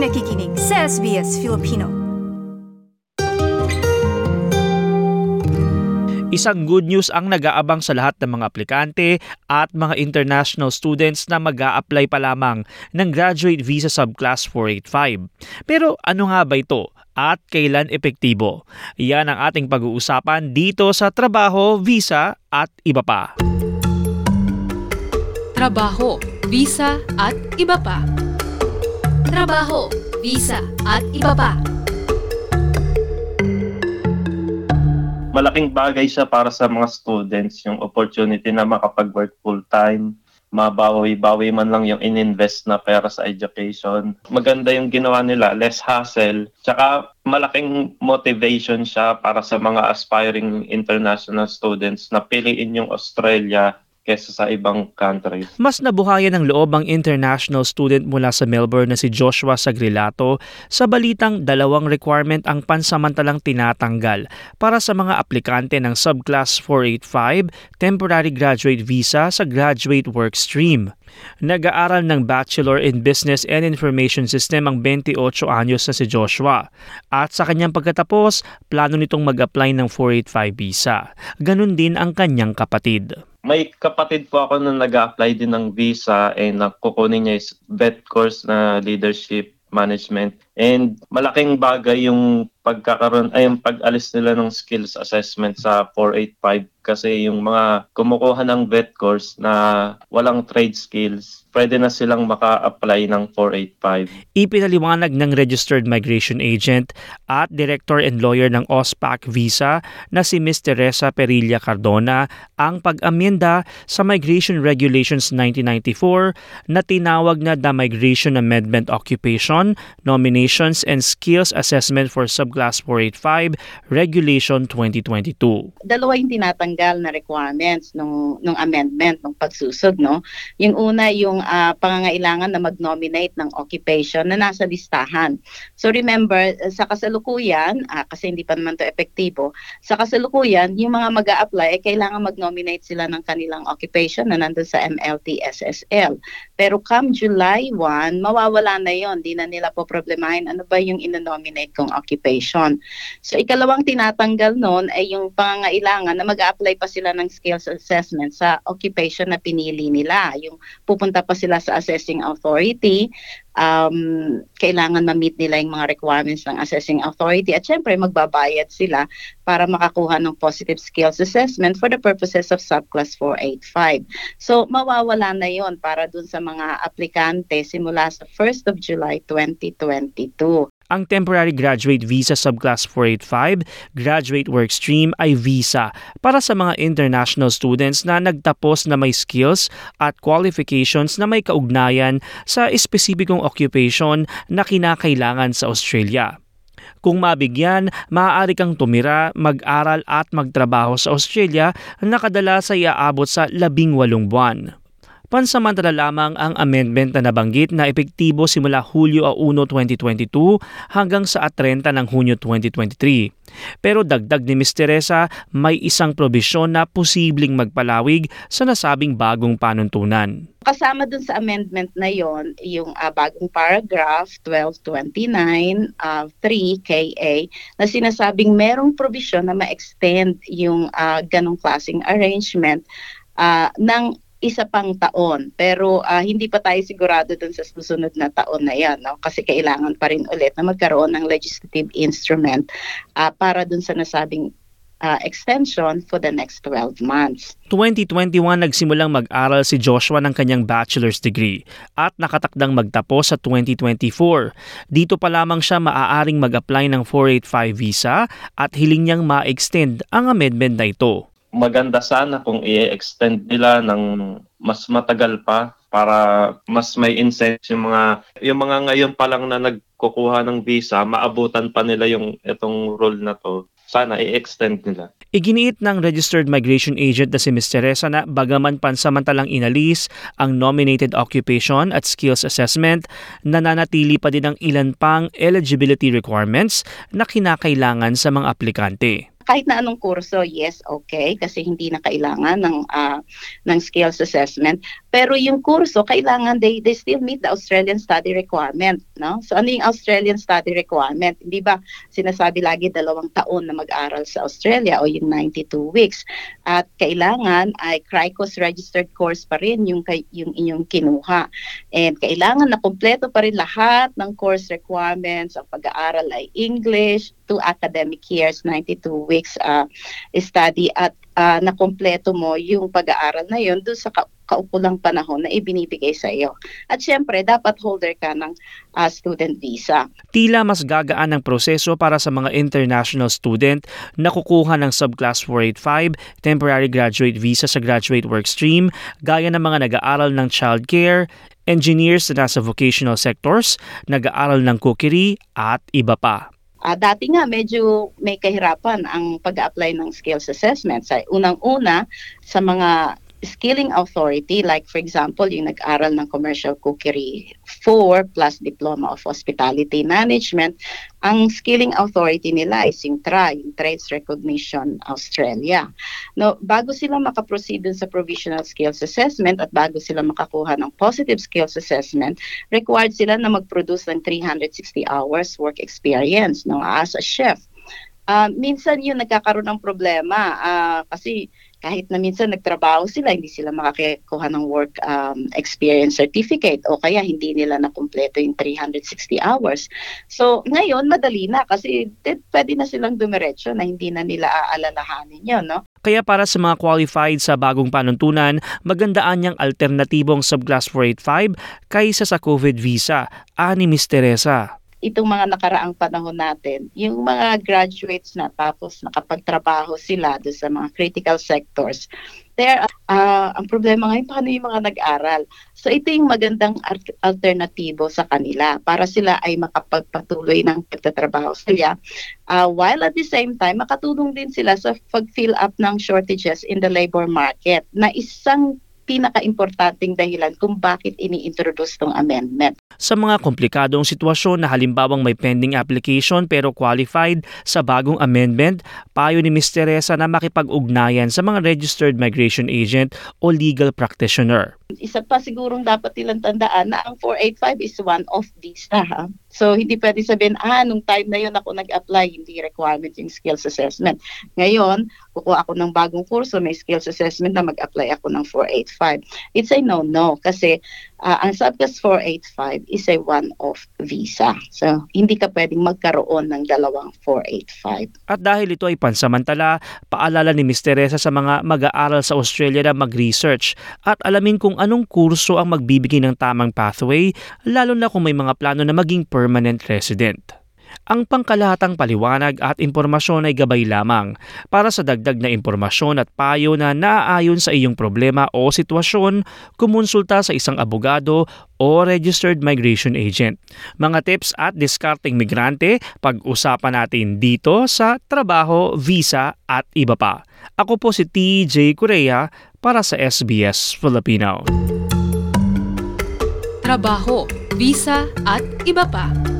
Kayo'y nakikinig sa SBS Filipino. Isang good news ang nag-aabang sa lahat ng mga aplikante at mga international students na mag apply pa lamang ng Graduate Visa Subclass 485. Pero ano nga ba ito at kailan epektibo? Yan ang ating pag-uusapan dito sa Trabaho, Visa at iba pa. Trabaho, Visa at iba pa. Trabaho, Visa at iba pa. malaking bagay siya para sa mga students, yung opportunity na makapag-work full-time, mabawi-bawi man lang yung ininvest na pera sa education. Maganda yung ginawa nila, less hassle. Tsaka malaking motivation siya para sa mga aspiring international students na piliin yung Australia kesa sa ibang countries. Mas nabuhayan ng loob ang international student mula sa Melbourne na si Joshua Sagrilato sa balitang dalawang requirement ang pansamantalang tinatanggal para sa mga aplikante ng Subclass 485 Temporary Graduate Visa sa Graduate Work Stream. Nag-aaral ng Bachelor in Business and Information System ang 28 anyos na si Joshua. At sa kanyang pagkatapos, plano nitong mag-apply ng 485 visa. Ganon din ang kanyang kapatid may kapatid po ako na nag-apply din ng visa and nakukunin niya is vet course na leadership management. And malaking bagay yung pagkakaroon ay yung pag-alis nila ng skills assessment sa 485 kasi yung mga kumukuha ng vet course na walang trade skills, pwede na silang maka-apply ng 485. Ipinaliwanag ng registered migration agent at director and lawyer ng OSPAC Visa na si Ms. Teresa Perilla Cardona ang pag-amenda sa Migration Regulations 1994 na tinawag na the Migration Amendment Occupation, Nominations and Skills Assessment for Subclass 485 Regulation 2022. Dalawa yung tinatanggal na requirements nung nung amendment nung pagsusog no. Yung una yung uh, pangangailangan na mag-nominate ng occupation na nasa listahan. So remember sa kasalukuyan uh, kasi hindi pa naman to epektibo, sa kasalukuyan yung mga mag apply ay kailangan mag-nominate sila ng kanilang occupation na nandun sa MLT SSL. Pero come July 1, mawawala na yon, di na nila po problemahin ano ba yung inonominate kong occupation. So ikalawang tinatanggal noon ay yung pangangailangan na mag-apply pa sila ng skills assessment sa occupation na pinili nila. Yung pupunta pa sila sa assessing authority, um, kailangan ma-meet nila yung mga requirements ng assessing authority at syempre magbabayad sila para makakuha ng positive skills assessment for the purposes of subclass 485. So mawawala na yon para dun sa mga aplikante simula sa 1st of July 2022. Ang Temporary Graduate Visa Subclass 485 Graduate Work Stream ay visa para sa mga international students na nagtapos na may skills at qualifications na may kaugnayan sa espesipikong occupation na kinakailangan sa Australia. Kung mabigyan, maaari kang tumira, mag-aral at magtrabaho sa Australia na kadalas ay aabot sa labing walong buwan. Pansamantala lamang ang amendment na nabanggit na epektibo simula Hulyo 1, 2022 hanggang sa 30 ng Hunyo 2023. Pero dagdag ni Ms. Teresa, may isang probisyon na posibleng magpalawig sa nasabing bagong panuntunan. Kasama dun sa amendment na yon yung uh, bagong paragraph 1229 uh, 3 KA na sinasabing merong probisyon na ma-extend yung uh, ganong klaseng arrangement uh, ng isa pang taon. Pero uh, hindi pa tayo sigurado dun sa susunod na taon na yan. No? Kasi kailangan pa rin ulit na magkaroon ng legislative instrument uh, para dun sa nasabing uh, extension for the next 12 months. 2021 nagsimulang mag-aral si Joshua ng kanyang bachelor's degree at nakatakdang magtapos sa 2024. Dito pa lamang siya maaaring mag-apply ng 485 visa at hiling niyang ma-extend ang amendment na ito maganda sana kung i-extend nila ng mas matagal pa para mas may incentive yung mga yung mga ngayon pa lang na nagkukuha ng visa maabutan pa nila yung itong rule na to sana i-extend nila. Iginiit ng registered migration agent na si Ms. Teresa na bagaman pansamantalang inalis ang nominated occupation at skills assessment, nananatili pa din ang ilan pang eligibility requirements na kinakailangan sa mga aplikante kahit na anong kurso, yes, okay, kasi hindi na kailangan ng ah, ng skills assessment. Pero yung kurso, kailangan they, they still meet the Australian study requirement. No? So ano yung Australian study requirement? Hindi ba sinasabi lagi dalawang taon na mag-aral sa Australia o yung 92 weeks? At kailangan ay CRICOS registered course pa rin yung, yung inyong kinuha. And kailangan na kumpleto pa rin lahat ng course requirements. Ang pag-aaral ay English, two academic years, 92 weeks uh, study at uh, nakumpleto mo yung pag-aaral na yun doon sa ka- kaukulang panahon na ibinibigay sa iyo. At syempre, dapat holder ka ng uh, student visa. Tila mas gagaan ang proseso para sa mga international student na kukuha ng Subclass 485 Temporary Graduate Visa sa Graduate Work Stream gaya ng mga nag-aaral ng childcare, engineers na nasa vocational sectors, nag-aaral ng cookery at iba pa. Ah, dati nga medyo may kahirapan ang pag-apply ng skills assessment. Sa unang-una sa mga skilling authority like for example yung nag-aral ng commercial cookery 4 plus diploma of hospitality management ang skilling authority nila ay yung TRA yung Trades Recognition Australia. No bago sila makaproceed sa provisional skills assessment at bago sila makakuha ng positive skills assessment required sila na mag-produce ng 360 hours work experience no as a chef. Ah, minsan yun nagkakaroon ng problema. Ah, kasi kahit na minsan nagtrabaho sila, hindi sila makakakuha ng work um, experience certificate o kaya hindi nila nakumpleto yung 360 hours. So ngayon, madali na kasi pwede na silang dumiretso na hindi na nila aalalahanin yun. No? Kaya para sa mga qualified sa bagong panuntunan, magandaan niyang alternatibong Subclass 485 kaysa sa COVID visa, ani Miss Teresa. Itong mga nakaraang panahon natin, yung mga graduates na tapos nakapagtrabaho sila doon sa mga critical sectors, there uh, ang problema ngayon paano yung mga nag-aral. So ito yung magandang alternatibo sa kanila para sila ay makapagpatuloy ng pagtatrabaho sila uh, while at the same time makatulong din sila sa pag-fill up ng shortages in the labor market na isang pinaka-importanting dahilan kung bakit ini-introduce tong amendment. Sa mga komplikadong sitwasyon na halimbawang may pending application pero qualified sa bagong amendment, payo ni Ms. Teresa na makipag-ugnayan sa mga registered migration agent o legal practitioner. Isa pa sigurong dapat nilang tandaan na ang 485 is one-off visa. Ha? So, hindi pwede sabihin, ah, nung time na yun ako nag-apply, hindi requirement yung skills assessment. Ngayon, kukuha ako ng bagong kurso, may skills assessment na mag-apply ako ng 485. It's a no-no kasi uh, ang Subclass 485 is a one-off visa. So, hindi ka pwedeng magkaroon ng dalawang 485. At dahil ito ay pansamantala, paalala ni Ms. Teresa sa mga mag-aaral sa Australia na mag-research at alamin kung anong kurso ang magbibigay ng tamang pathway, lalo na kung may mga plano na maging permanent resident. Ang pangkalahatang paliwanag at impormasyon ay gabay lamang para sa dagdag na impormasyon at payo na naaayon sa iyong problema o sitwasyon, kumonsulta sa isang abogado o registered migration agent. Mga tips at discarding migrante, pag-usapan natin dito sa trabaho, visa at iba pa. Ako po si TJ Korea para sa SBS Filipino. Trabaho, visa at iba pa.